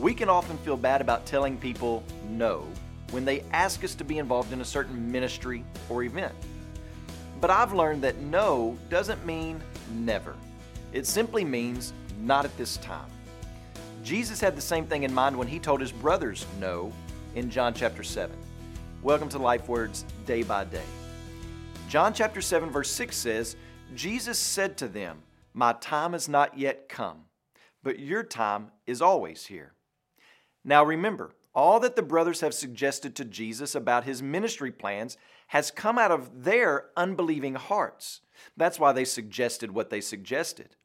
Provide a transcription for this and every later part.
We can often feel bad about telling people no when they ask us to be involved in a certain ministry or event. But I've learned that no doesn't mean never. It simply means not at this time. Jesus had the same thing in mind when he told his brothers no in John chapter 7. Welcome to Life Words Day by Day. John chapter 7, verse 6 says, Jesus said to them, My time has not yet come, but your time is always here. Now remember, all that the brothers have suggested to Jesus about his ministry plans has come out of their unbelieving hearts. That's why they suggested what they suggested.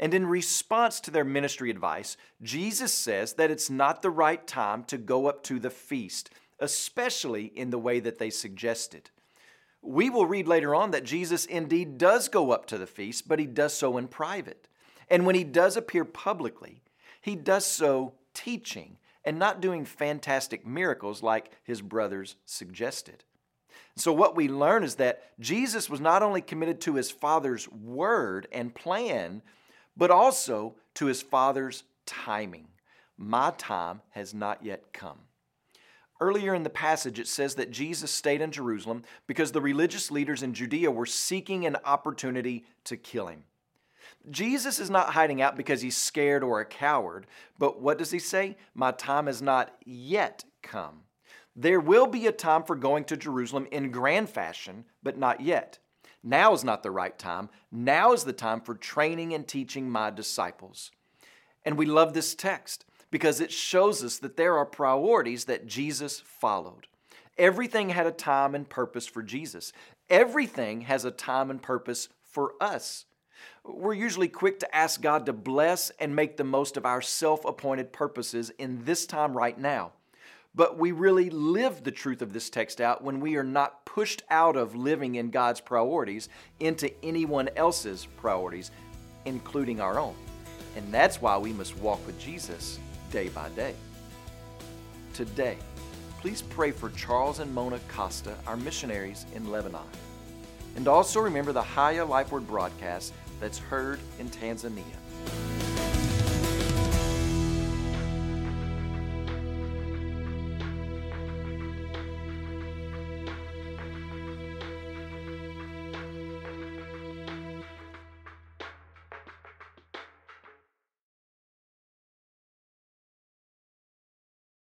And in response to their ministry advice, Jesus says that it's not the right time to go up to the feast, especially in the way that they suggested. We will read later on that Jesus indeed does go up to the feast, but he does so in private. And when he does appear publicly, he does so teaching and not doing fantastic miracles like his brothers suggested. So, what we learn is that Jesus was not only committed to his Father's word and plan, but also to his Father's timing. My time has not yet come. Earlier in the passage, it says that Jesus stayed in Jerusalem because the religious leaders in Judea were seeking an opportunity to kill him. Jesus is not hiding out because he's scared or a coward, but what does he say? My time has not yet come. There will be a time for going to Jerusalem in grand fashion, but not yet. Now is not the right time. Now is the time for training and teaching my disciples. And we love this text because it shows us that there are priorities that Jesus followed. Everything had a time and purpose for Jesus, everything has a time and purpose for us. We're usually quick to ask God to bless and make the most of our self appointed purposes in this time right now. But we really live the truth of this text out when we are not pushed out of living in God's priorities into anyone else's priorities, including our own. And that's why we must walk with Jesus day by day. Today, please pray for Charles and Mona Costa, our missionaries in Lebanon. And also remember the Haya Life Word broadcast that's heard in Tanzania.